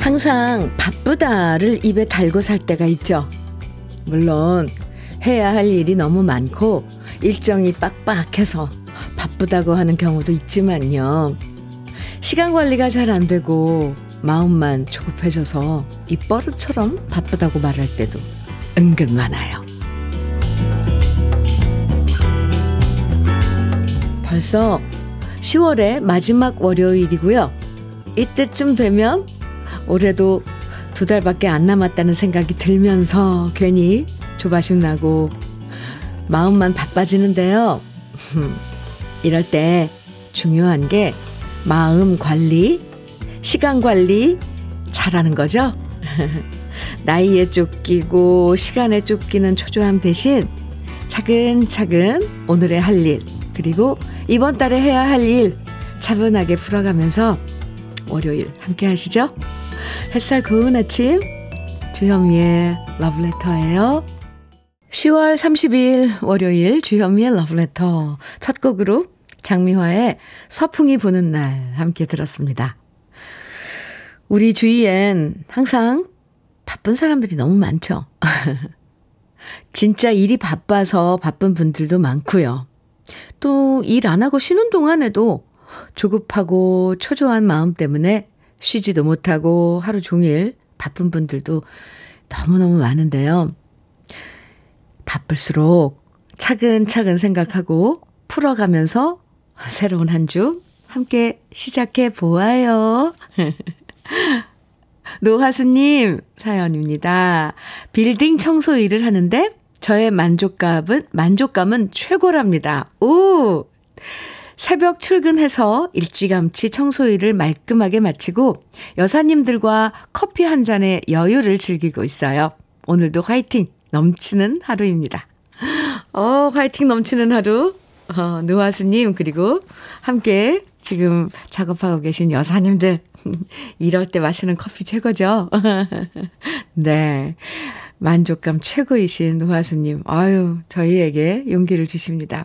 항상 바쁘다를 입에 달고 살 때가 있죠. 물론 해야 할 일이 너무 많고 일정이 빡빡해서 바쁘다고 하는 경우도 있지만요. 시간 관리가 잘 안 되고 마음만 조급해져서 입버릇처럼 바쁘다고 말할 때도 은근 많아요. 벌써 10월의 마지막 월요일이고요. 이때쯤 되면 올해도 두 달밖에 안 남았다는 생각이 들면서 괜히 조바심 나고 마음만 바빠지는데요. 이럴 때 중요한 게 마음 관리, 시간 관리 잘하는 거죠. 나이에 쫓기고 시간에 쫓기는 초조함 대신 차근차근 오늘의 할 일, 그리고 이번 달에 해야 할 일 차분하게 풀어가면서 월요일 함께 하시죠. 햇살 고운 아침 주현미의 러브레터예요. 10월 30일 월요일 주현미의 러브레터 첫 곡으로 장미화의 서풍이 부는 날 함께 들었습니다. 우리 주위엔 항상 바쁜 사람들이 너무 많죠. 진짜 일이 바빠서 바쁜 분들도 많고요. 또 일 안 하고 쉬는 동안에도 조급하고 초조한 마음 때문에 쉬지도 못하고 하루 종일 바쁜 분들도 너무너무 많은데요. 바쁠수록 차근차근 생각하고 풀어가면서 새로운 한 주 함께 시작해 보아요. 노하수님 사연입니다. 빌딩 청소 일을 하는데 저의 만족감은, 만족감은 최고랍니다. 오! 새벽 출근해서 일찌감치 청소 일을 말끔하게 마치고 여사님들과 커피 한 잔의 여유를 즐기고 있어요. 오늘도 화이팅 넘치는 하루입니다. 어, 화이팅 넘치는 하루. 어, 노하수님, 그리고 함께 지금 작업하고 계신 여사님들. 이럴 때 마시는 커피 최고죠? 네. 만족감 최고이신 노하수님. 아유, 저희에게 용기를 주십니다.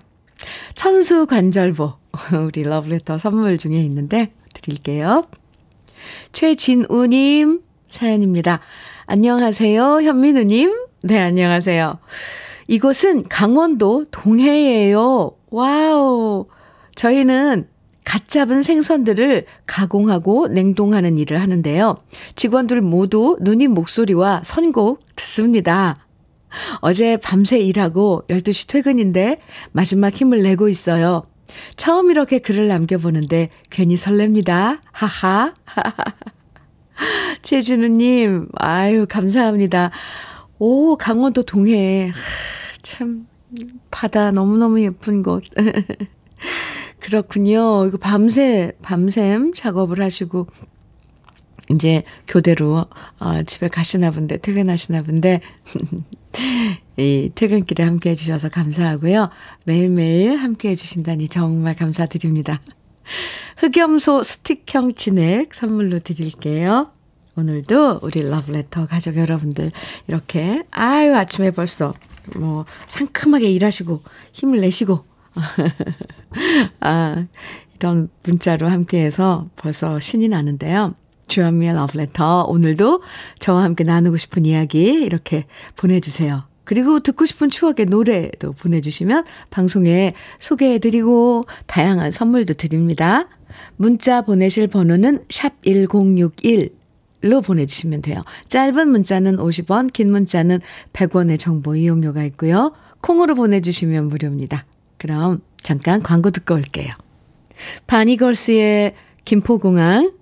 천수 관절보 우리 러브레터 선물 중에 있는데 드릴게요. 최진우님 사연입니다. 안녕하세요, 현미 누님. 네, 안녕하세요. 이곳은 강원도 동해예요. wow. 저희는 갓 잡은 생선들을 가공하고 냉동하는 일을 하는데요. 직원들 모두 누님 목소리와 선곡 듣습니다. 어제 밤새 일하고 12시 퇴근인데 마지막 힘을 내고 있어요. 처음 이렇게 글을 남겨보는데 괜히 설렙니다. 하하. 최진우님, 아유, 감사합니다. 오, 강원도 동해. 참, 바다 너무너무 예쁜 곳. 그렇군요. 이거 밤새, 밤샘 작업을 하시고, 이제 교대로 어, 집에 가시나 본데, 퇴근하시나 본데, 이 퇴근길에 함께 해주셔서 감사하고요. 매일매일 함께 해주신다니 정말 감사드립니다. 흑염소 스틱형 진액 선물로 드릴게요. 오늘도 우리 러브레터 가족 여러분들 이렇게 아유 아침에 벌써 뭐 상큼하게 일하시고 힘을 내시고 아 이런 문자로 함께해서 벌써 신이 나는데요. 주현미의 러브레터 오늘도 저와 함께 나누고 싶은 이야기 이렇게 보내주세요. 그리고 듣고 싶은 추억의 노래도 보내주시면 방송에 소개해드리고 다양한 선물도 드립니다. 문자 보내실 번호는 샵 1061 로 보내주시면 돼요. 짧은 문자는 50원, 긴 문자는 100원의 정보 이용료가 있고요. 콩으로 보내주시면 무료입니다. 그럼 잠깐 광고 듣고 올게요. 바니걸스의 김포공항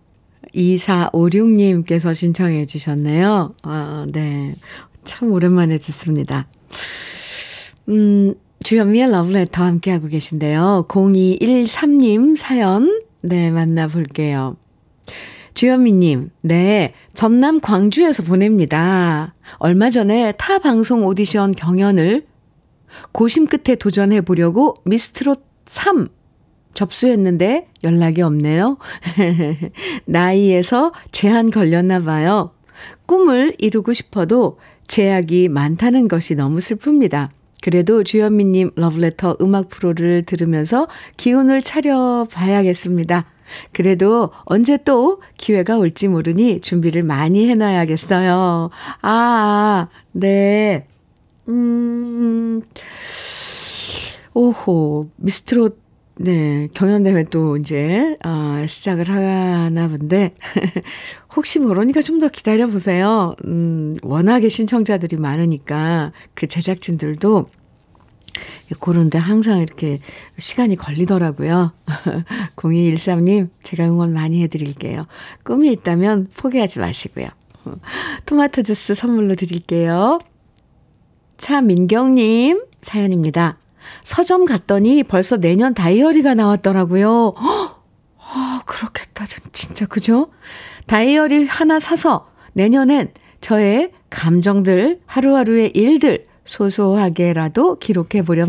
2456님께서 신청해 주셨네요. 아, 네. 참 오랜만에 듣습니다. 음, 주현미의 러브레터 함께하고 계신데요. 0213님 사연, 네, 만나볼게요. 주현미님, 네, 전남 광주에서 보냅니다. 얼마 전에 타 방송 오디션 경연을 고심 끝에 도전해 보려고 미스트롯 3 접수했는데 연락이 없네요. 나이에서 제한 걸렸나 봐요. 꿈을 이루고 싶어도 제약이 많다는 것이 너무 슬픕니다. 그래도 주현미님 러브레터 음악 프로를 들으면서 기운을 차려 봐야겠습니다. 그래도 언제 또 기회가 올지 모르니 준비를 많이 해놔야겠어요. 아, 네. 음, 오호, 미스트롯, 네, 경연대회 또 이제, 아, 시작을 하나 본데, 혹시 모르니까 좀 더 기다려보세요. 음, 워낙에 신청자들이 많으니까 그 제작진들도 고른데 항상 이렇게 시간이 걸리더라고요. 0213님, 제가 응원 많이 해드릴게요. 꿈이 있다면 포기하지 마시고요. 토마토 주스 선물로 드릴게요. 차민경님 사연입니다. 서점 갔더니 벌써 내년 다이어리가 나왔더라고요. 아, 그렇겠다. 진짜, 그죠? 다이어리 하나 사서 내년엔 저의 감정들, 하루하루의 일들, 소소하게라도 기록해 보려,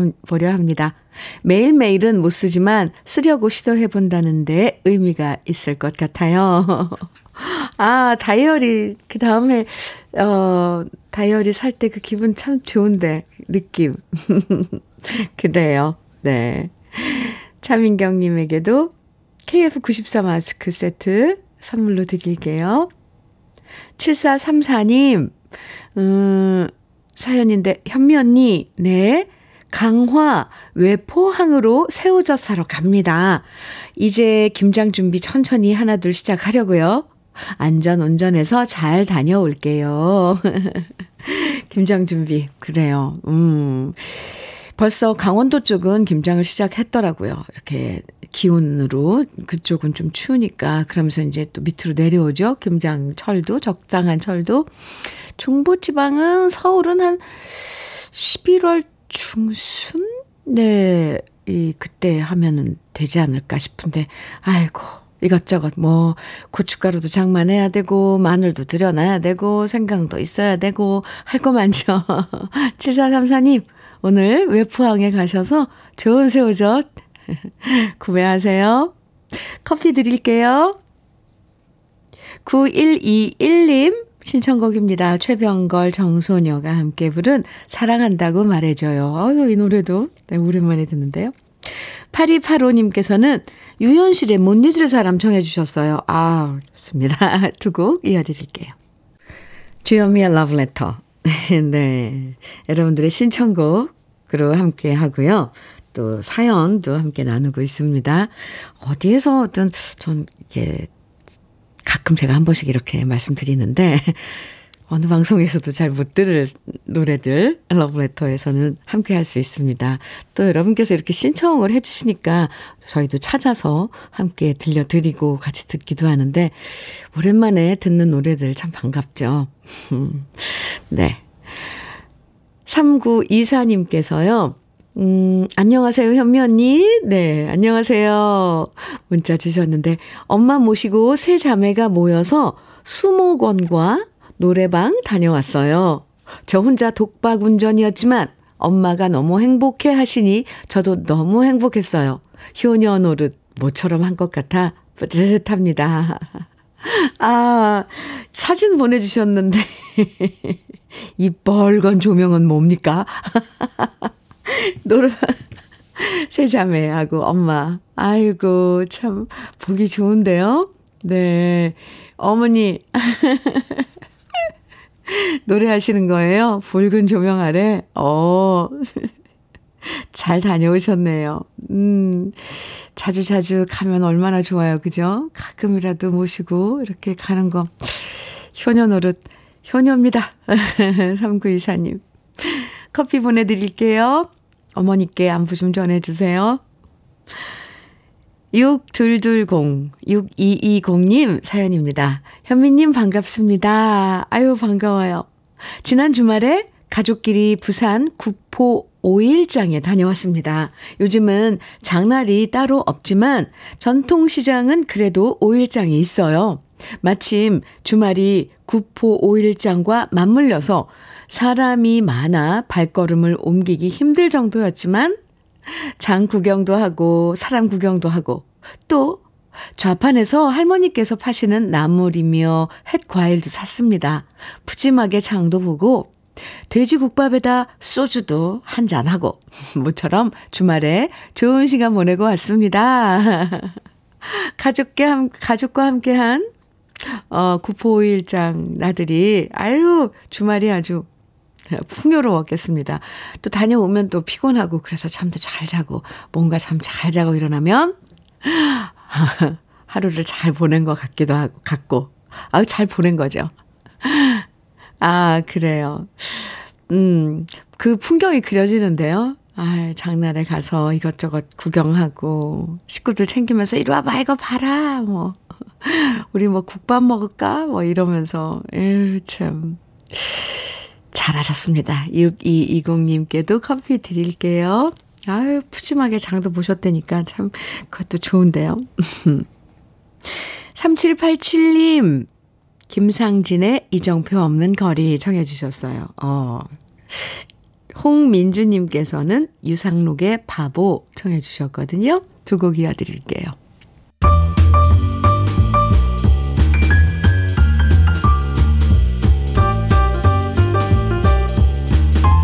합니다. 매일매일은 못 쓰지만 쓰려고 시도해 본다는데 의미가 있을 것 같아요. 아, 다이어리, 그 다음에, 어, 다이어리 살 때 그 기분 참 좋은데, 느낌. 그래요. 네. 차민경님에게도 KF94 마스크 세트 선물로 드릴게요. 7434님, 음, 사연인데, 현미 언니, 네. 강화 외포항으로 새우젓 사러 갑니다. 이제 김장 준비 천천히 하나둘 시작하려고요. 안전 운전해서 잘 다녀올게요. 김장 준비, 그래요. 음. 벌써 강원도 쪽은 김장을 시작했더라고요. 이렇게 기온으로 그쪽은 좀 추우니까 그러면서 이제 또 밑으로 내려오죠. 김장철도 적당한 철도. 중부지방은 서울은 한 11월 중순 네. 이 그때 하면은 되지 않을까 싶은데 아이고 이것저것 뭐 고춧가루도 장만해야 되고 마늘도 들여놔야 되고 생강도 있어야 되고 할 거 많죠. 7434님 오늘 외포항에 가셔서 좋은 새우젓 구매하세요. 커피 드릴게요. 9121님 신청곡입니다. 최병걸, 정소녀가 함께 부른 사랑한다고 말해줘요. 어유 이 노래도 네, 오랜만에 듣는데요. 8285님께서는 유현실의 못 잊을 사람 청해 주셨어요. 아, 좋습니다. 두 곡 이어드릴게요. 주현미의 러브레터. 네. 여러분들의 신청곡으로 함께 하고요. 또 사연도 함께 나누고 있습니다. 어디에서든 전 이게 가끔 제가 한 번씩 이렇게 말씀드리는데 어느 방송에서도 잘 못 들을 노래들 러브레터에서는 함께 할 수 있습니다. 또 여러분께서 이렇게 신청을 해 주시니까 저희도 찾아서 함께 들려드리고 같이 듣기도 하는데 오랜만에 듣는 노래들 참 반갑죠. 네. 3924님께서요. 음, 안녕하세요, 현미 언니. 네, 안녕하세요. 문자 주셨는데, 엄마 모시고 세 자매가 모여서 수목원과 노래방 다녀왔어요. 저 혼자 독박 운전이었지만, 엄마가 너무 행복해 하시니 저도 너무 행복했어요. 효녀 노릇 모처럼 한 것 같아 뿌듯합니다. 아, 사진 보내주셨는데, 이 빨간 조명은 뭡니까? 노래, 세 자매하고 엄마. 아이고, 참, 보기 좋은데요? 네. 어머니, 노래하시는 거예요? 붉은 조명 아래? 어, 잘 다녀오셨네요. 음, 자주 자주 가면 얼마나 좋아요. 그죠? 가끔이라도 모시고 이렇게 가는 거. 효녀 노릇, 효녀입니다. 3924님. 커피 보내드릴게요. 어머니께 안부 좀 전해주세요. 6220, 6220님 사연입니다. 현미님 반갑습니다. 아유, 반가워요. 지난 주말에 가족끼리 부산 구포 5일장에 다녀왔습니다. 요즘은 장날이 따로 없지만 전통시장은 그래도 5일장이 있어요. 마침 주말이 구포 5일장과 맞물려서 사람이 많아 발걸음을 옮기기 힘들 정도였지만 장 구경도 하고 사람 구경도 하고 또 좌판에서 할머니께서 파시는 나물이며 햇 과일도 샀습니다. 푸짐하게 장도 보고 돼지국밥에다 소주도 한잔하고 모처럼 주말에 좋은 시간 보내고 왔습니다. 가족과, 함, 가족과 함께한 어, 구포일장 나들이 아유 주말이 아주 풍요로웠겠습니다. 또 다녀오면 또 피곤하고 그래서 잠도 잘 자고 뭔가 잠 잘 자고 일어나면 하루를 잘 보낸 것 같기도 하고 같고 아유 잘 보낸 거죠. 아 그래요. 음, 그 풍경이 그려지는데요. 아, 장날에 가서 이것저것 구경하고 식구들 챙기면서 이리 와봐 이거 봐라 뭐 우리 뭐 국밥 먹을까 뭐 이러면서 에휴 참 잘하셨습니다. 6220님께도 커피 드릴게요. 아유, 푸짐하게 장도 보셨다니까 참 그것도 좋은데요. 3787님, 김상진의 이정표 없는 거리 청해 주셨어요. 어. 홍민주님께서는 유상록의 바보 청해 주셨거든요. 두 곡 이어드릴게요.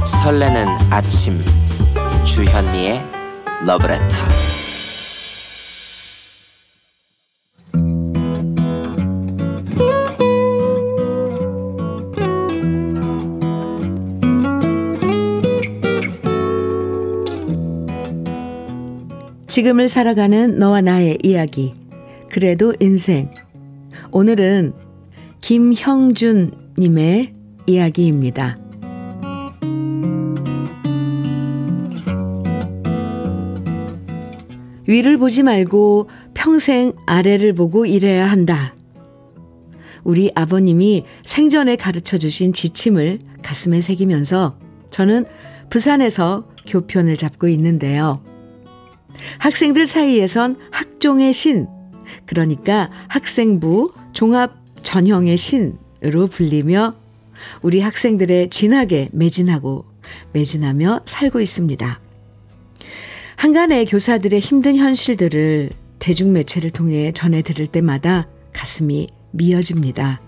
설레는 아침 주현미의 러브레터. 지금을 살아가는 너와 나의 이야기. 그래도 인생. 오늘은 김형준 님의 이야기입니다. 위를 보지 말고 평생 아래를 보고 일해야 한다. 우리 아버님이 생전에 가르쳐 주신 지침을 가슴에 새기면서 저는 부산에서 교편을 잡고 있는데요. 학생들 사이에선 학종의 신, 그러니까 학생부 종합 전형의 신으로 불리며 우리 학생들의 진하게 매진하고 매진하며 살고 있습니다. 한간의 교사들의 힘든 현실들을 대중매체를 통해 전해 들을 때마다 가슴이 미어집니다.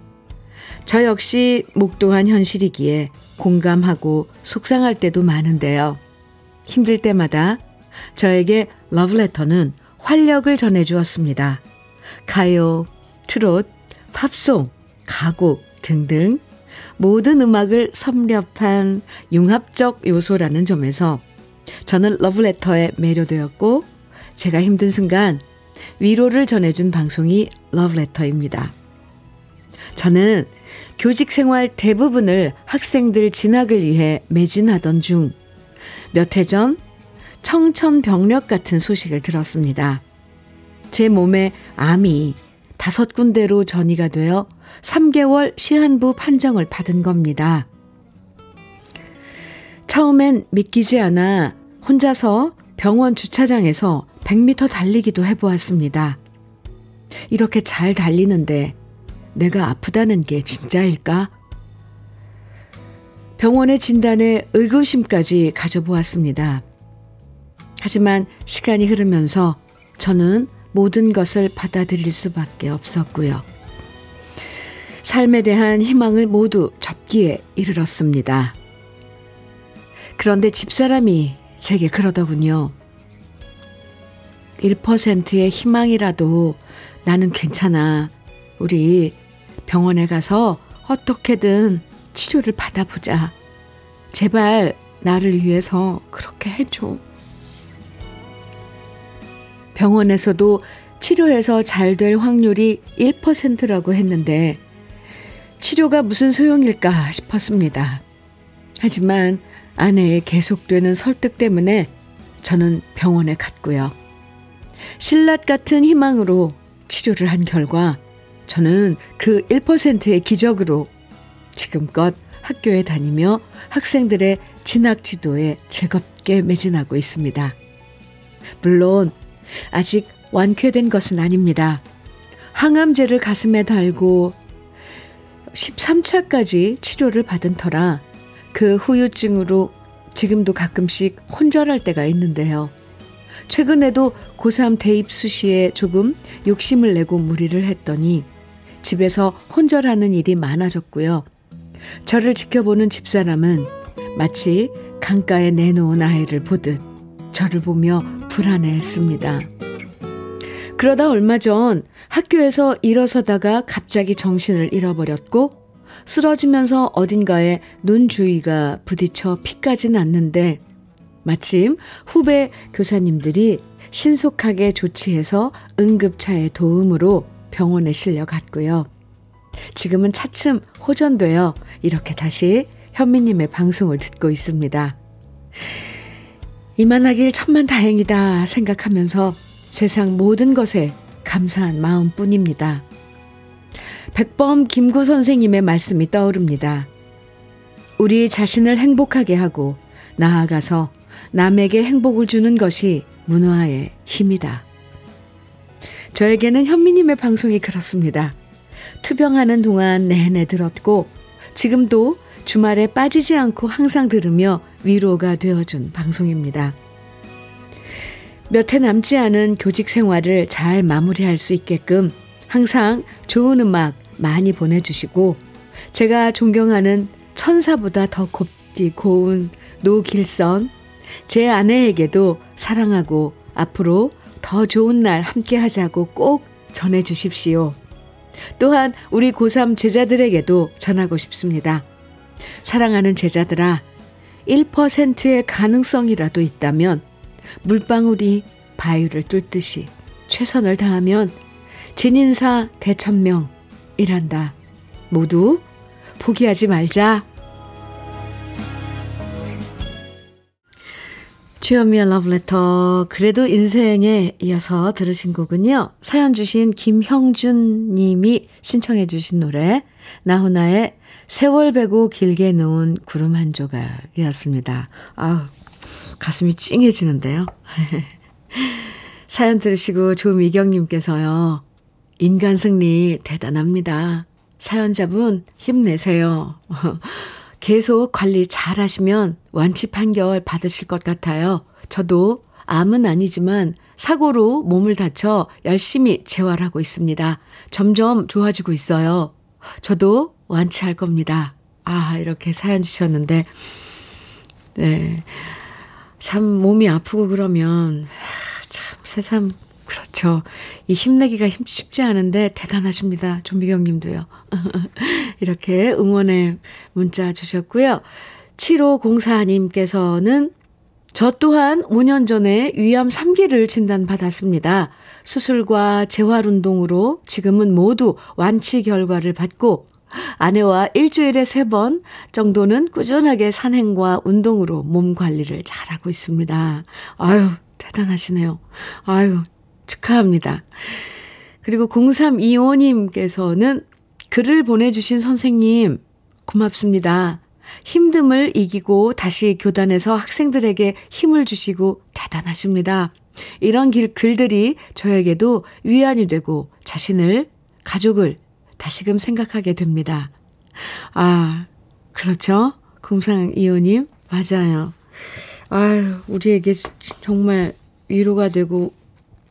저 역시 목도한 현실이기에 공감하고 속상할 때도 많은데요. 힘들 때마다 저에게 러브레터는 활력을 전해주었습니다. 가요, 트롯, 팝송, 가곡 등등 모든 음악을 섭렵한 융합적 요소라는 점에서 저는 러브레터에 매료되었고 제가 힘든 순간 위로를 전해준 방송이 러브레터입니다. 저는 교직 생활 대부분을 학생들 진학을 위해 매진하던 중 몇 해 전 청천벽력 같은 소식을 들었습니다. 제 몸에 암이 다섯 군데로 전이가 되어 3개월 시한부 판정을 받은 겁니다. 처음엔 믿기지 않아 혼자서 병원 주차장에서 100m 달리기도 해보았습니다. 이렇게 잘 달리는데 내가 아프다는 게 진짜일까? 병원의 진단에 의구심까지 가져보았습니다. 하지만 시간이 흐르면서 저는 모든 것을 받아들일 수밖에 없었고요. 삶에 대한 희망을 모두 접기에 이르렀습니다. 그런데 집사람이 제게 그러더군요. 1%의 희망이라도 나는 괜찮아. 우리 병원에 가서 어떻게든 치료를 받아보자. 제발 나를 위해서 그렇게 해줘. 병원에서도 치료해서 잘 될 확률이 1%라고 했는데 치료가 무슨 소용일까 싶었습니다. 하지만 아내의 계속되는 설득 때문에 저는 병원에 갔고요. 신랏 같은 희망으로 치료를 한 결과 저는 그 1%의 기적으로 지금껏 학교에 다니며 학생들의 진학 지도에 즐겁게 매진하고 있습니다. 물론 아직 완쾌된 것은 아닙니다. 항암제를 가슴에 달고 13차까지 치료를 받은 터라 그 후유증으로 지금도 가끔씩 혼절할 때가 있는데요. 최근에도 고3 대입 수시에 조금 욕심을 내고 무리를 했더니 집에서 혼절하는 일이 많아졌고요. 저를 지켜보는 집사람은 마치 강가에 내놓은 아이를 보듯 저를 보며 불안해했습니다. 그러다 얼마 전 학교에서 일어서다가 갑자기 정신을 잃어버렸고 쓰러지면서 어딘가에 눈 주위가 부딪혀 피까지 났는데 마침 후배 교사님들이 신속하게 조치해서 응급차의 도움으로 병원에 실려갔고요. 지금은 차츰 호전되어 이렇게 다시 현미님의 방송을 듣고 있습니다. 이만하길 천만 다행이다 생각하면서 세상 모든 것에 감사한 마음뿐입니다. 백범 김구 선생님의 말씀이 떠오릅니다. 우리 자신을 행복하게 하고 나아가서 남에게 행복을 주는 것이 문화의 힘이다. 저에게는 현미님의 방송이 그렇습니다. 투병하는 동안 내내 들었고 지금도 주말에 빠지지 않고 항상 들으며 위로가 되어준 방송입니다. 몇 해 남지 않은 교직 생활을 잘 마무리할 수 있게끔 항상 좋은 음악 많이 보내주시고 제가 존경하는 천사보다 더 곱디 고운 노길선 제 아내에게도 사랑하고 앞으로 더 좋은 날 함께 하자고 꼭 전해 주십시오. 또한 우리 고3 제자들에게도 전하고 싶습니다. 사랑하는 제자들아, 1%의 가능성이라도 있다면 물방울이 바위를 뚫듯이 최선을 다하면 진인사 대천명 이란다. 모두 포기하지 말자. 주현미의 러브레터 그래도 인생에 이어서 들으신 곡은요. 사연 주신 김형준 님이 신청해 주신 노래 나훈아의 세월 베고 길게 놓은 구름 한 조각이었습니다. 아우 가슴이 찡해지는데요. 사연 들으시고 조미경 님께서요. 인간 승리 대단합니다. 사연자분 힘내세요. 계속 관리 잘 하시면 완치 판결 받으실 것 같아요. 저도 암은 아니지만 사고로 몸을 다쳐 열심히 재활하고 있습니다. 점점 좋아지고 있어요. 저도 완치할 겁니다. 아, 이렇게 사연 주셨는데, 네. 참 몸이 아프고 그러면, 참 새삼, 그렇죠. 이 힘내기가 쉽지 않은데 대단하십니다. 좀비경 님도요. 이렇게 응원의 문자 주셨고요. 7504님께서는 저 또한 5년 전에 위암 3기를 진단받았습니다. 수술과 재활 운동으로 지금은 모두 완치 결과를 받고 아내와 일주일에 3번 정도는 꾸준하게 산행과 운동으로 몸 관리를 잘하고 있습니다. 아유, 대단하시네요. 아유, 축하합니다. 그리고 0325님께서는 글을 보내주신 선생님, 고맙습니다. 힘듦을 이기고 다시 교단에서 학생들에게 힘을 주시고 대단하십니다. 이런 길, 글들이 저에게도 위안이 되고 자신을, 가족을 다시금 생각하게 됩니다. 아, 그렇죠? 공상 이호님, 맞아요. 아유, 우리에게 정말 위로가 되고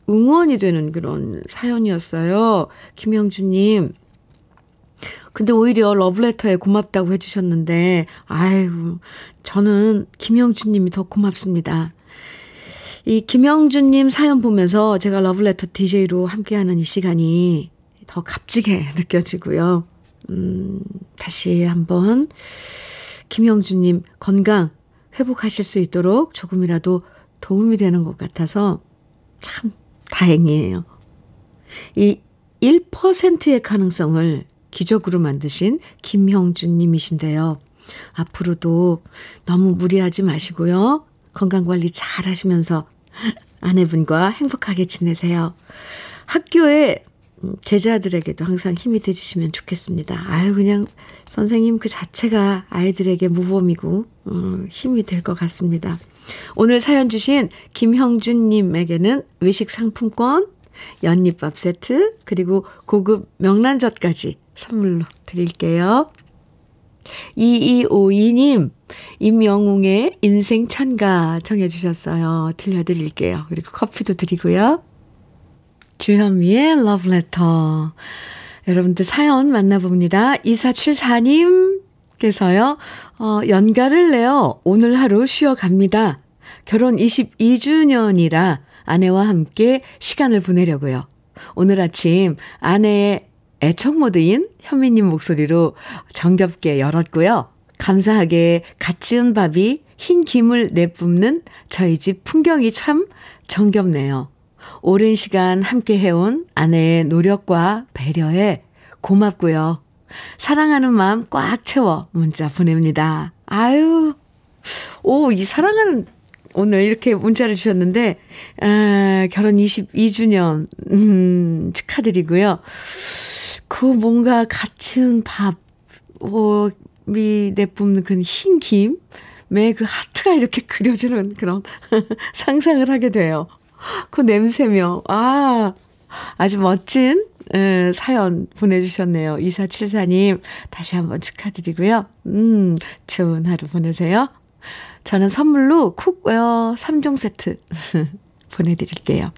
응원이 되는 그런 사연이었어요. 김영주님. 근데 오히려 러브레터에 고맙다고 해주셨는데, 아유, 저는 김영주님이 더 고맙습니다. 이 김영주님 사연 보면서 제가 러브레터 DJ로 함께하는 이 시간이 더 값지게 느껴지고요. 음, 다시 한번 김영주님 건강 회복하실 수 있도록 조금이라도 도움이 되는 것 같아서 참 다행이에요. 이 1%의 가능성을 기적으로 만드신 김형준 님이신데요. 앞으로도 너무 무리하지 마시고요. 건강관리 잘 하시면서 아내분과 행복하게 지내세요. 학교에 제자들에게도 항상 힘이 돼주시면 좋겠습니다. 아유, 그냥 선생님 그 자체가 아이들에게 모범이고, 음, 힘이 될 것 같습니다. 오늘 사연 주신 김형준님에게는 외식 상품권, 연잎밥 세트, 그리고 고급 명란젓까지 선물로 드릴게요. 2252님, 임영웅의 인생 찬가 정해주셨어요. 들려드릴게요. 그리고 커피도 드리고요. 주현미의 러브레터. 여러분들 사연 만나봅니다. 2474 님께서요, 어, 연가를 내어 오늘 하루 쉬어갑니다. 결혼 22주년이라 아내와 함께 시간을 보내려고요. 오늘 아침 아내의 애청 모드인 현미님 목소리로 정겹게 열었고요. 감사하게 갓 지은 밥이 흰 김을 내뿜는 저희 집 풍경이 참 정겹네요. 오랜 시간 함께 해온 아내의 노력과 배려에 고맙고요. 사랑하는 마음 꽉 채워 문자 보냅니다. 아유, 오, 이 사랑하는 오늘 이렇게 문자를 주셨는데, 아, 결혼 22주년, 음, 축하드리고요. 그 뭔가 갇힌 밥, 어, 미 내뿜는 그 흰 김에 그 하트가 이렇게 그려지는 그런 상상을 하게 돼요. 그 냄새며, 아, 아주 멋진 에, 사연 보내주셨네요. 2474님, 다시 한번 축하드리고요. 음, 좋은 하루 보내세요. 저는 선물로 cookware 3종 세트 보내드릴게요.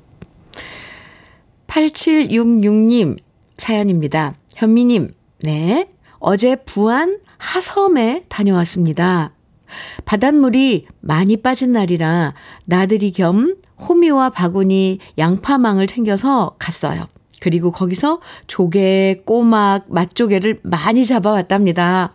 8766님 사연입니다. 현미님, 네. 어제 부안 하섬에 다녀왔습니다. 바닷물이 많이 빠진 날이라 나들이 겸 호미와 바구니, 양파망을 챙겨서 갔어요. 그리고 거기서 조개, 꼬막, 맛조개를 많이 잡아왔답니다.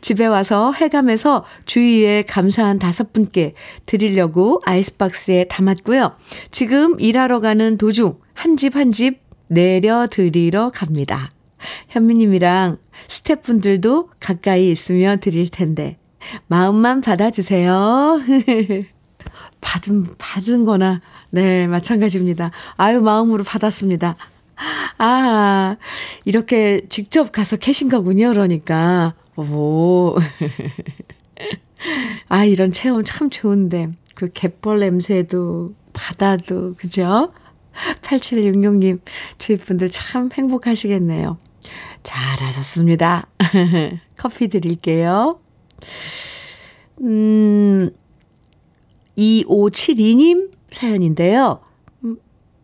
집에 와서 해감해서 주위에 감사한 다섯 분께 드리려고 아이스박스에 담았고요. 지금 일하러 가는 도중 한 집 한 집 내려드리러 갑니다. 현미님이랑 스태프분들도 가까이 있으면 드릴 텐데 마음만 받아주세요. 받은 받은 거나 네 마찬가지입니다. 아유 마음으로 받았습니다. 아 이렇게 직접 가서 캐신 거군요. 그러니까 오. 아, 이런 체험 참 좋은데. 그 갯벌 냄새도, 바다도, 그죠? 8766님, 주위 분들 참 행복하시겠네요. 잘하셨습니다. 커피 드릴게요. 음, 2572님 사연인데요. 음,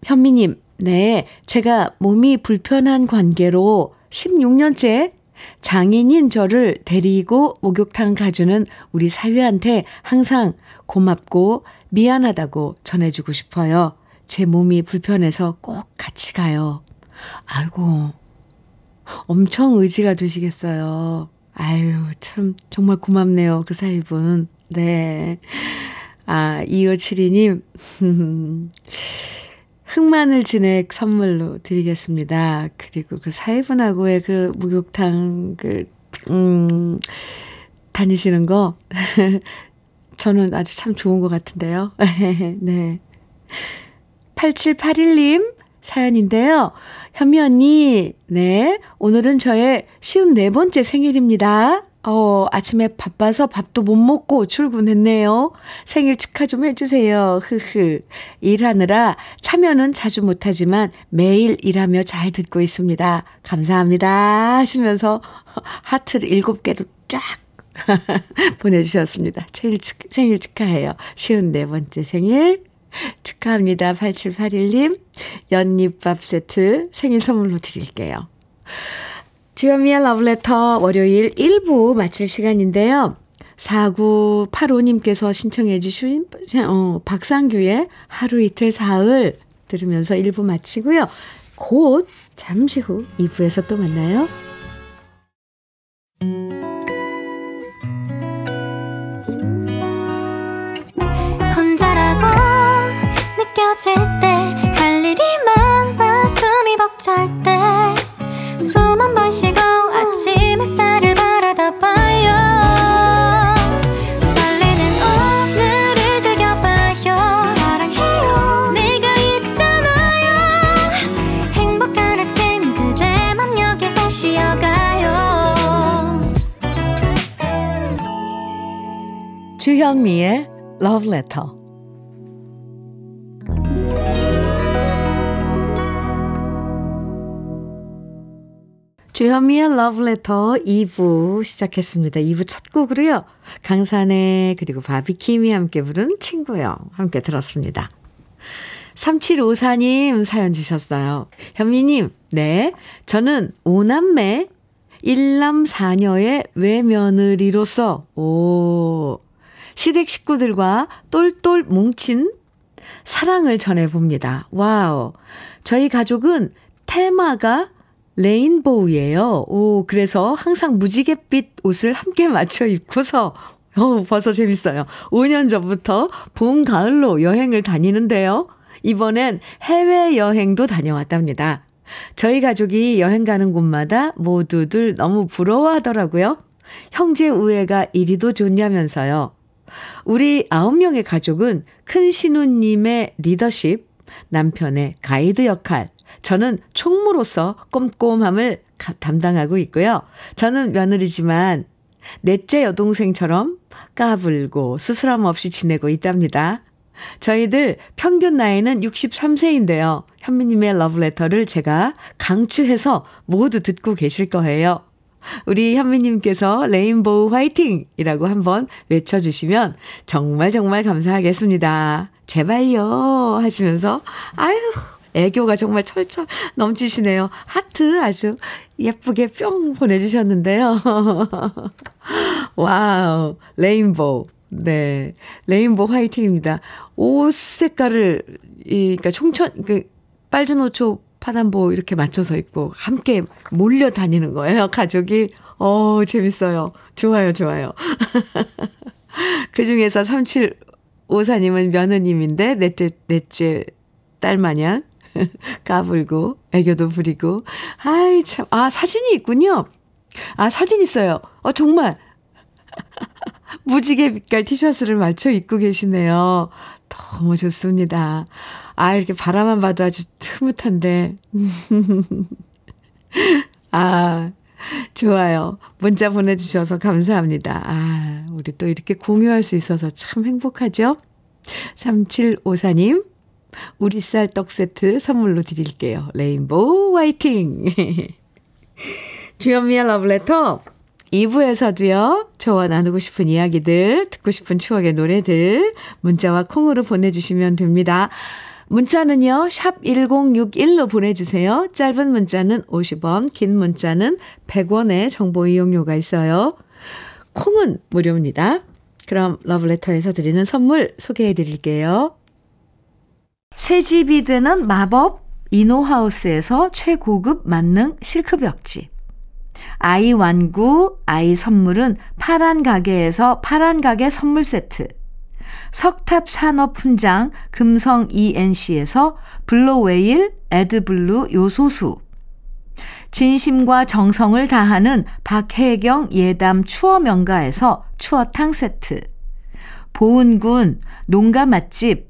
현미님, 네, 제가 몸이 불편한 관계로 16년째 장인인 저를 데리고 목욕탕 가주는 우리 사위한테 항상 고맙고 미안하다고 전해주고 싶어요. 제 몸이 불편해서 꼭 같이 가요. 아이고, 엄청 의지가 되시겠어요. 아유, 참, 정말 고맙네요. 그 사위분. 네. 아, 2572님. 흑마늘 진액 선물로 드리겠습니다. 그리고 그 사회분하고의 그 목욕탕 그, 음, 다니시는 거, 저는 아주 참 좋은 것 같은데요. 네. 8781님 사연인데요. 현미 언니, 네. 오늘은 저의 쉬운 네 번째 생일입니다. 어, 아침에 바빠서 밥도 못 먹고 출근했네요. 생일 축하 좀 해주세요. 흐흐. 일하느라 참여는 자주 못하지만 매일 일하며 잘 듣고 있습니다. 감사합니다. 하시면서 하트를 일곱 개를 쫙 보내주셨습니다. 생일, 축, 생일 축하해요. 쉬운 네 번째 생일. 축하합니다. 8781님. 연잎밥 세트 생일 선물로 드릴게요. 주현미의 러브레터 월요일 1부 마칠 시간인데요. 4985님께서 신청해 주신 어, 박상규의 하루 이틀 사흘 들으면서 1부 마치고요. 곧 잠시 후 2부에서 또 만나요. 혼자라고 느껴질 때 할 일이 많아 숨이 벅찰 때숨 주현미의 Letter. 주현미의 러브레터 2부 시작했습니다. 2부 첫 곡으로요. 강산에 그리고 바비킴이 함께 부른 친구요. 함께 들었습니다. 3754님 사연 주셨어요. 현미님, 네. 저는 오남매 1남 4녀의 외며느리로서, 오, 시댁 식구들과 똘똘 뭉친 사랑을 전해봅니다. wow. 저희 가족은 테마가 rainbow예요. 오, 그래서 항상 무지갯빛 옷을 함께 맞춰 입고서 어, 벌써 재밌어요. 5년 전부터 봄, 가을로 여행을 다니는데요. 이번엔 해외여행도 다녀왔답니다. 저희 가족이 여행 가는 곳마다 모두들 너무 부러워하더라고요. 형제 우애가 이리도 좋냐면서요. 우리 아홉 명의 가족은 큰 신우님의 리더십, 남편의 가이드 역할, 저는 총무로서 꼼꼼함을 담당하고 있고요. 저는 며느리지만 넷째 여동생처럼 까불고 스스럼 없이 지내고 있답니다. 저희들 평균 나이는 63세인데요. 현미님의 러브레터를 제가 강추해서 모두 듣고 계실 거예요. 우리 현미님께서 rainbow 화이팅이라고 한번 외쳐주시면 정말 정말 감사하겠습니다. 제발요 하시면서 아유 애교가 정말 철철 넘치시네요. 하트 아주 예쁘게 뿅 보내주셨는데요. wow, rainbow. 네. 레인보우 화이팅입니다. 옷 색깔을, 이, 그니까 총천, 그, 빨주노초 파단보 이렇게 맞춰서 입고 함께 몰려 다니는 거예요. 가족이. 어, 재밌어요. 좋아요, 좋아요. 그 중에서 3754님은 며느님인데, 넷째, 넷째 딸 마냥 까불고, 애교도 부리고. 아이, 참. 아, 사진이 있군요. 아, 사진 있어요. 어, 정말. 무지개 빛깔 티셔츠를 맞춰 입고 계시네요. 너무 좋습니다. 아, 이렇게 바라만 봐도 아주 흐뭇한데. 아, 좋아요. 문자 보내주셔서 감사합니다. 아, 우리 또 이렇게 공유할 수 있어서 참 행복하죠? 3754님, 우리 쌀 떡 세트 선물로 드릴게요. 레인보우 화이팅! 주현미의 러브레터 2부에서도요, 저와 나누고 싶은 이야기들, 듣고 싶은 추억의 노래들, 문자와 콩으로 보내주시면 됩니다. 문자는요, 샵 1061로 보내주세요. 짧은 문자는 50원, 긴 문자는 100원의 정보 이용료가 있어요. 콩은 무료입니다. 그럼 러브레터에서 드리는 선물 소개해 드릴게요. 새 집이 되는 마법 이노하우스에서 최고급 만능 실크벽지. 아이 완구, 아이 선물은 파란 가게에서 파란 가게 선물 세트. 석탑 산업 훈장 금성 ENC에서 블로웨일 에드블루 요소수. 진심과 정성을 다하는 박혜경 예담 추어 명가에서 추어탕 세트. 보은군 농가 맛집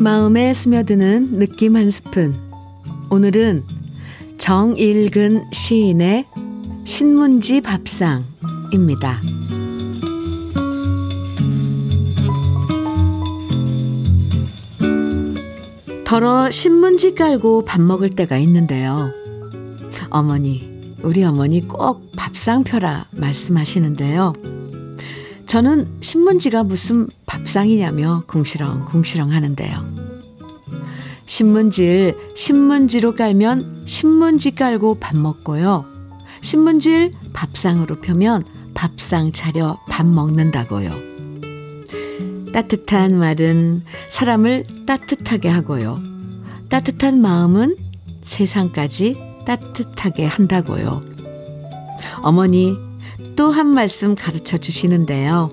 마음에 스며드는 느낌 한 스푼. 오늘은 정일근 시인의 신문지 밥상입니다. 덜어 신문지 깔고 밥 먹을 때가 있는데요. 어머니, 우리 어머니 꼭 밥상 펴라 말씀하시는데요. 저는 신문지가 무슨 밥상이냐며 궁시렁 궁시렁 하는데요. 신문지를 신문지로 깔면 신문지 깔고 밥 먹고요. 신문지를 밥상으로 펴면 밥상 차려 밥 먹는다고요. 따뜻한 말은 사람을 따뜻하게 하고요. 따뜻한 마음은 세상까지 따뜻하게 한다고요. 어머니 또 한 말씀 가르쳐 주시는데요.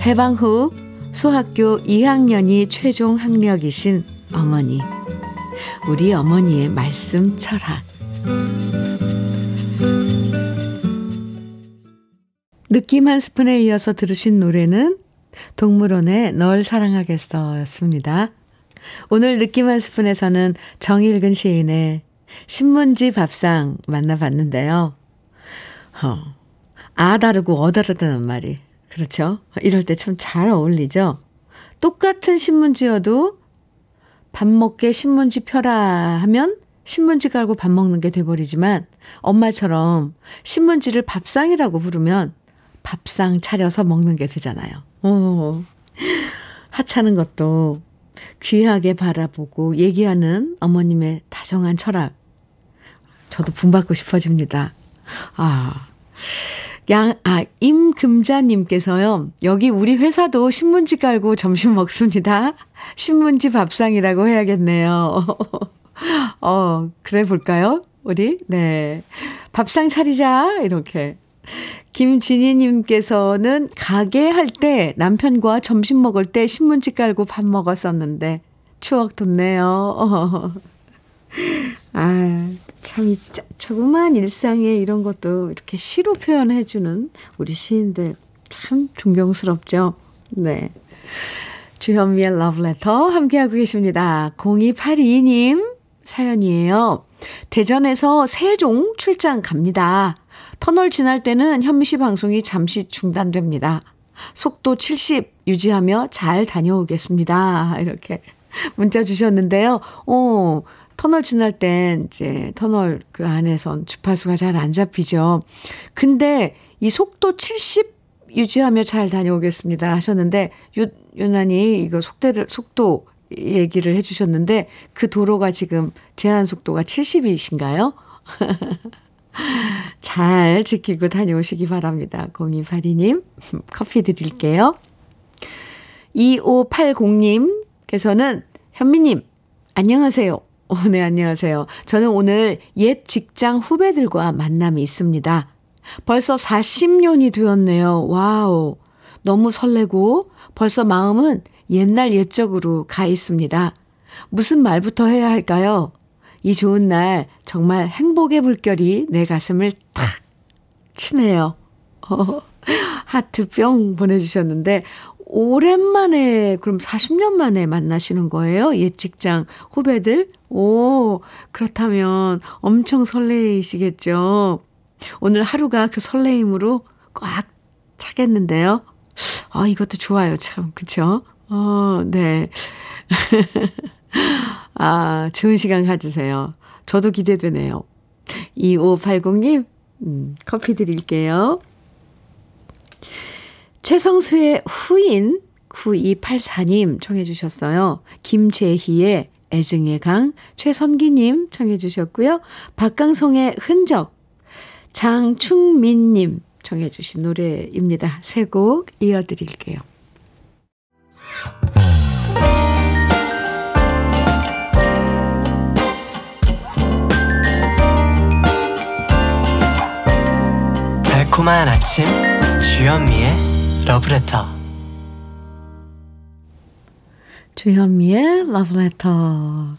해방 후 소학교 2학년이 최종 학력이신 어머니. 우리 어머니의 말씀 철학. 느낌 한 스푼에 이어서 들으신 노래는 동물원의 널 사랑하겠어 였습니다. 오늘 느낌 한 스푼에서는 정일근 시인의 신문지 밥상 만나봤는데요. 어, 아 다르고 어 다르다는 말이 그렇죠? 이럴 때 참 잘 어울리죠? 똑같은 신문지여도 밥 먹게 신문지 펴라 하면 신문지 깔고 밥 먹는 게 돼버리지만 엄마처럼 신문지를 밥상이라고 부르면 밥상 차려서 먹는 게 되잖아요. 오, 하찮은 것도 귀하게 바라보고 얘기하는 어머님의 다정한 철학. 저도 분받고 싶어집니다. 아, 양, 아, 임금자님께서요, 여기 우리 회사도 신문지 깔고 점심 먹습니다. 신문지 밥상이라고 해야겠네요. 어, 그래 볼까요? 우리? 네. 밥상 차리자. 이렇게. 김진희님께서는 가게 할 때 남편과 점심 먹을 때 신문지 깔고 밥 먹었었는데 추억 돋네요. 아, 참, 이 조그만 일상에 이런 것도 이렇게 시로 표현해주는 우리 시인들 참 존경스럽죠. 네. 주현미의 러브레터 함께하고 계십니다. 0282님 사연이에요. 대전에서 세종 출장 갑니다. 터널 지날 때는 현미 씨 방송이 잠시 중단됩니다. 속도 70 유지하며 잘 다녀오겠습니다. 이렇게 문자 주셨는데요. 어, 터널 지날 땐 이제 터널 그 안에선 주파수가 잘 안 잡히죠. 근데 이 속도 70 유지하며 잘 다녀오겠습니다 하셨는데 유, 유난히 이거 속대를 속도 얘기를 해 주셨는데 그 도로가 지금 제한 속도가 70이신가요? 잘 지키고 다녀오시기 바랍니다. 0282님, 커피 드릴게요. 2580님께서는 현미님, 안녕하세요. 어, 네, 안녕하세요. 저는 오늘 옛 직장 후배들과 만남이 있습니다. 벌써 40년이 되었네요. 와우. 너무 설레고 벌써 마음은 옛날 옛적으로 가 있습니다. 무슨 말부터 해야 할까요? 이 좋은 날 정말 행복의 물결이 내 가슴을 탁 치네요. 어, 하트 뿅 보내주셨는데 오랜만에 그럼 40년 만에 만나시는 거예요? 옛 직장 후배들? 오 그렇다면 엄청 설레이시겠죠. 오늘 하루가 그 설레임으로 꽉 차겠는데요. 아 이것도 좋아요 참 그쵸? 어 네. 아, 좋은 시간 가지세요. 저도 기대되네요. 2580님, 음, 커피 드릴게요. 최성수의 후인 9284님 청해 주셨어요. 김재희의 애증의 강 최선기님 청해 주셨고요. 박강성의 흔적 장충민님 청해 주신 노래입니다. 세 곡 이어드릴게요. 달콤한 아침 주현미의 러브레터 주현미의 러브레터.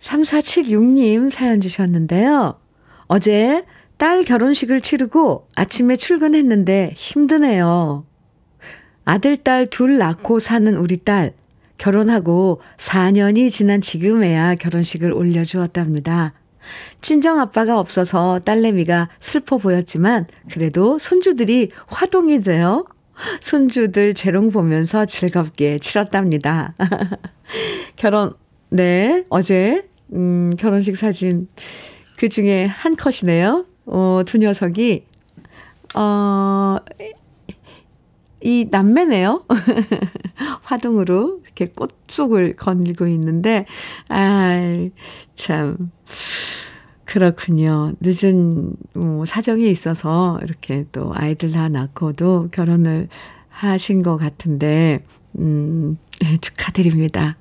3476님 사연 주셨는데요. 어제 딸 결혼식을 치르고 아침에 출근했는데 힘드네요. 아들, 딸 둘 낳고 사는 우리 딸. 결혼하고 4년이 지난 지금에야 결혼식을 올려주었답니다. 친정 아빠가 없어서 딸내미가 슬퍼 보였지만 그래도 손주들이 화동이 되어 손주들 재롱 보면서 즐겁게 치렀답니다. 결혼, 네, 어제, 음, 결혼식 사진 그 중에 한 컷이네요. 어, 두 녀석이, 어, 이 남매네요. 화동으로 이렇게 꽃 속을 거닐고 있는데, 아, 참. 그렇군요. 늦은 뭐 사정이 있어서 이렇게 또 아이들 다 낳고도 결혼을 하신 것 같은데, 음, 축하드립니다.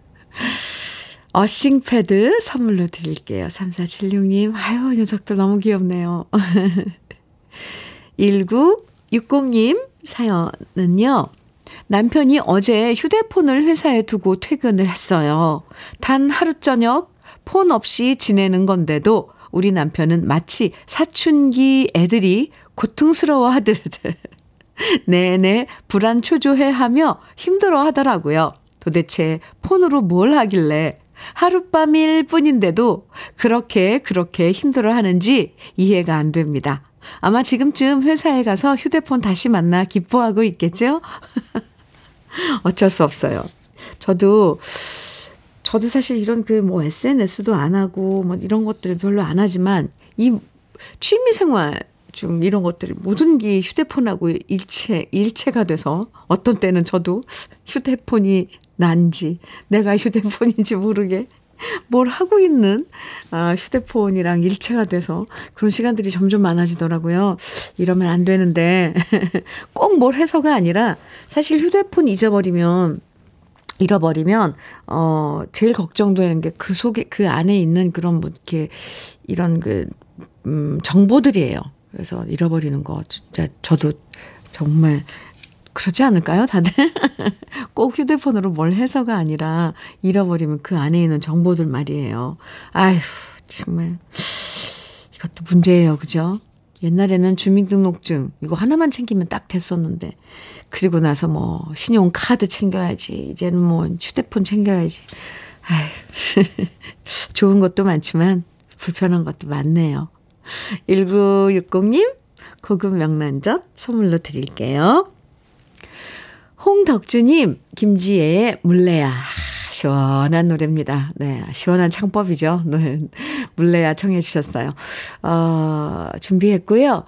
어싱 패드 선물로 드릴게요. 3476님. 아유, 녀석들 너무 귀엽네요. 1960님 사연은요. 남편이 어제 휴대폰을 회사에 두고 퇴근을 했어요. 단 하루 저녁 폰 없이 지내는 건데도 우리 남편은 마치 사춘기 애들이 고통스러워 하듯 내내 불안 초조해 하며 힘들어 하더라고요. 도대체 폰으로 뭘 하길래 하룻밤일 뿐인데도 그렇게 그렇게 힘들어 하는지 이해가 안 됩니다. 아마 지금쯤 회사에 가서 휴대폰 다시 만나 기뻐하고 있겠죠? 어쩔 수 없어요. 저도 저도 사실 이런 그 뭐 SNS도 안 하고 뭐 이런 것들을 별로 안 하지만 이 취미 생활 중 이런 것들이 모든 게 휴대폰하고 일체 일체가 돼서 어떤 때는 저도 휴대폰이 난지 내가 휴대폰인지 모르게 뭘 하고 있는 아, 휴대폰이랑 일체가 돼서 그런 시간들이 점점 많아지더라고요. 이러면 안 되는데 꼭 뭘 해서가 아니라 사실 휴대폰 잊어버리면 잃어버리면 어 제일 걱정되는 게 그 속에 그 안에 있는 그런 뭐 이렇게 이런 그 음, 정보들이에요. 그래서 잃어버리는 거 진짜 저도 정말 그러지 않을까요, 다들? 꼭 휴대폰으로 뭘 해서가 아니라 잃어버리면 그 안에 있는 정보들 말이에요. 아휴, 정말. 이것도 문제예요, 그죠? 옛날에는 주민등록증, 이거 하나만 챙기면 딱 됐었는데. 그리고 나서 뭐, 신용카드 챙겨야지. 이제는 뭐, 휴대폰 챙겨야지. 아휴. 좋은 것도 많지만, 불편한 것도 많네요. 1960님, 고급 명란젓 선물로 드릴게요. 홍덕주님, 김지혜의 물레야. 시원한 노래입니다. 네, 시원한 창법이죠. 네, 물레야 청해 주셨어요. 어, 준비했고요.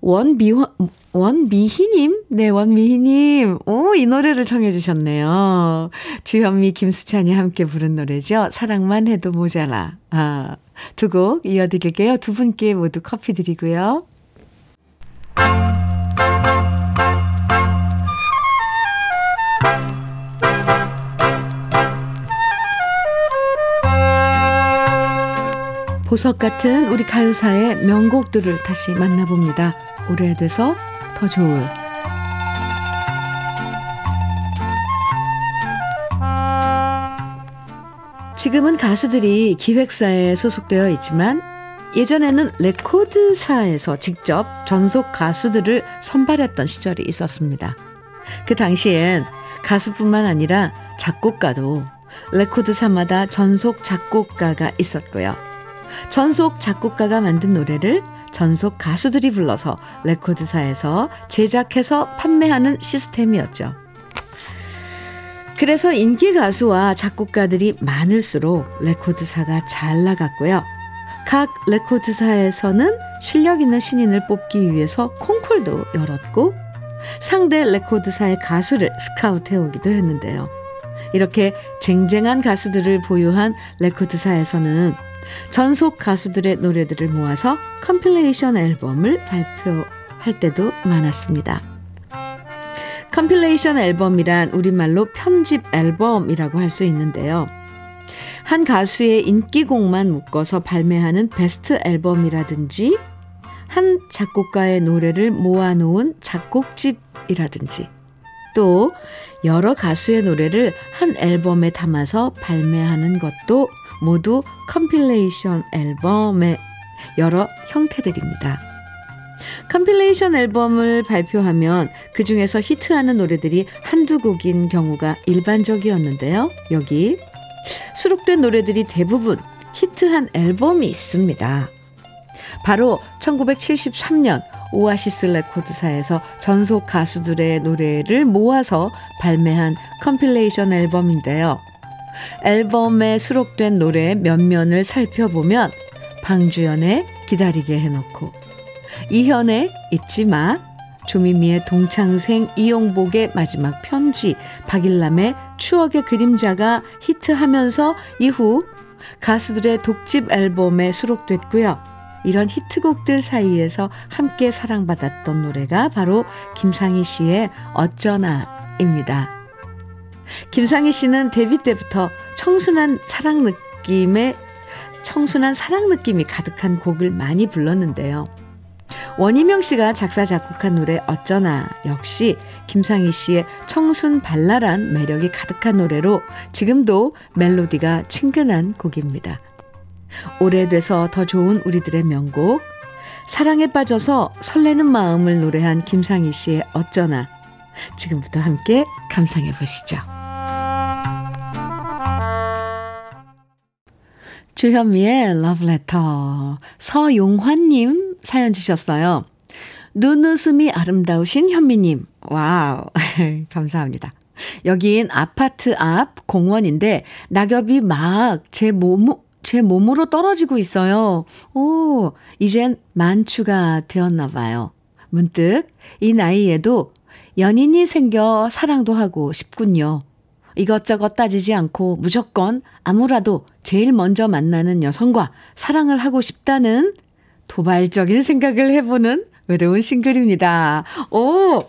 원미화, 원미희님? 네, 원미희님. 오, 이 노래를 청해 주셨네요. 주현미, 김수찬이 함께 부른 노래죠. 사랑만 해도 모자라. 아, 두 곡 이어드릴게요. 두 분께 모두 커피 드리고요. 보석 같은 우리 가요사의 명곡들을 다시 만나봅니다. 오래돼서 더 좋을. 지금은 가수들이 기획사에 소속되어 있지만 예전에는 레코드사에서 직접 전속 가수들을 선발했던 시절이 있었습니다. 그 당시엔 가수뿐만 아니라 작곡가도 레코드사마다 전속 작곡가가 있었고요. 전속 작곡가가 만든 노래를 전속 가수들이 불러서 레코드사에서 제작해서 판매하는 시스템이었죠. 그래서 인기 가수와 작곡가들이 많을수록 레코드사가 잘 나갔고요. 각 레코드사에서는 실력 있는 신인을 뽑기 위해서 콩쿨도 열었고 상대 레코드사의 가수를 스카우트 해 오기도 했는데요. 이렇게 쟁쟁한 가수들을 보유한 레코드사에서는 전속 가수들의 노래들을 모아서 compilation 앨범을 발표할 때도 많았습니다. compilation 앨범이란 우리말로 편집 앨범이라고 할 수 있는데요. 한 가수의 인기곡만 묶어서 발매하는 베스트 앨범이라든지 한 작곡가의 노래를 모아놓은 작곡집이라든지 또 여러 가수의 노래를 한 앨범에 담아서 발매하는 것도 모두 compilation 앨범의 여러 형태들입니다. compilation 앨범을 발표하면 그 중에서 히트하는 노래들이 한두 곡인 경우가 일반적이었는데요. 여기 수록된 노래들이 대부분 히트한 앨범이 있습니다. 바로 1973년 오아시스 레코드사에서 전속 가수들의 노래를 모아서 발매한 compilation 앨범인데요. 앨범에 수록된 노래 면면을 살펴보면 방주연의 기다리게 해놓고 이현의 잊지 마 조미미의 동창생 이용복의 마지막 편지 박일남의 추억의 그림자가 히트하면서 이후 가수들의 독집 앨범에 수록됐고요. 이런 히트곡들 사이에서 함께 사랑받았던 노래가 바로 김상희 씨의 어쩌나입니다. 김상희 씨는 데뷔 때부터 청순한 사랑 느낌의 청순한 사랑 느낌이 가득한 곡을 많이 불렀는데요. 원희명 씨가 작사 작곡한 노래 어쩌나 역시 김상희 씨의 청순 발랄한 매력이 가득한 노래로 지금도 멜로디가 친근한 곡입니다. 오래돼서 더 좋은 우리들의 명곡 사랑에 빠져서 설레는 마음을 노래한 김상희 씨의 어쩌나 지금부터 함께 감상해 보시죠. 주현미의 러브레터 서용환님 사연 주셨어요. 눈웃음이 아름다우신 현미님. wow. 감사합니다. 여긴 아파트 앞 공원인데 낙엽이 막 제 몸, 제 몸으로 떨어지고 있어요. 오, 이젠 만추가 되었나 봐요. 문득 이 나이에도 연인이 생겨 사랑도 하고 싶군요. 이것저것 따지지 않고 무조건 아무라도 제일 먼저 만나는 여성과 사랑을 하고 싶다는 도발적인 생각을 해보는 외로운 싱글입니다. 오!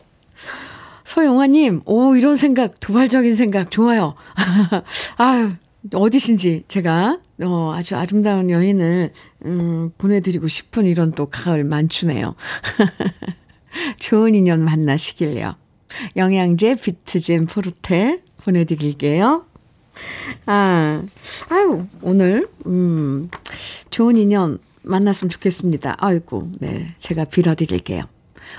서영화님, 오, 이런 생각, 도발적인 생각, 좋아요. 아유, 어디신지 제가, 어, 아주 아름다운 여인을, 음, 보내드리고 싶은 이런 또 가을 만추네요. 좋은 인연 만나시길요. 영양제 비트젠 포르테 보내드릴게요. 아, 아유, 오늘, 음, 좋은 인연 만났으면 좋겠습니다. 아이고, 네. 제가 빌어드릴게요.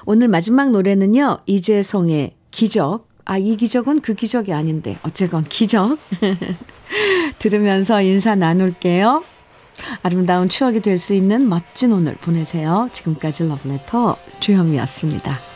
오늘 마지막 노래는요, 이재성의 기적. 아, 이 기적은 그 기적이 아닌데, 어쨌건 기적. 들으면서 인사 나눌게요. 아름다운 추억이 될 수 있는 멋진 오늘 보내세요. 지금까지 러브레터 주현미였습니다.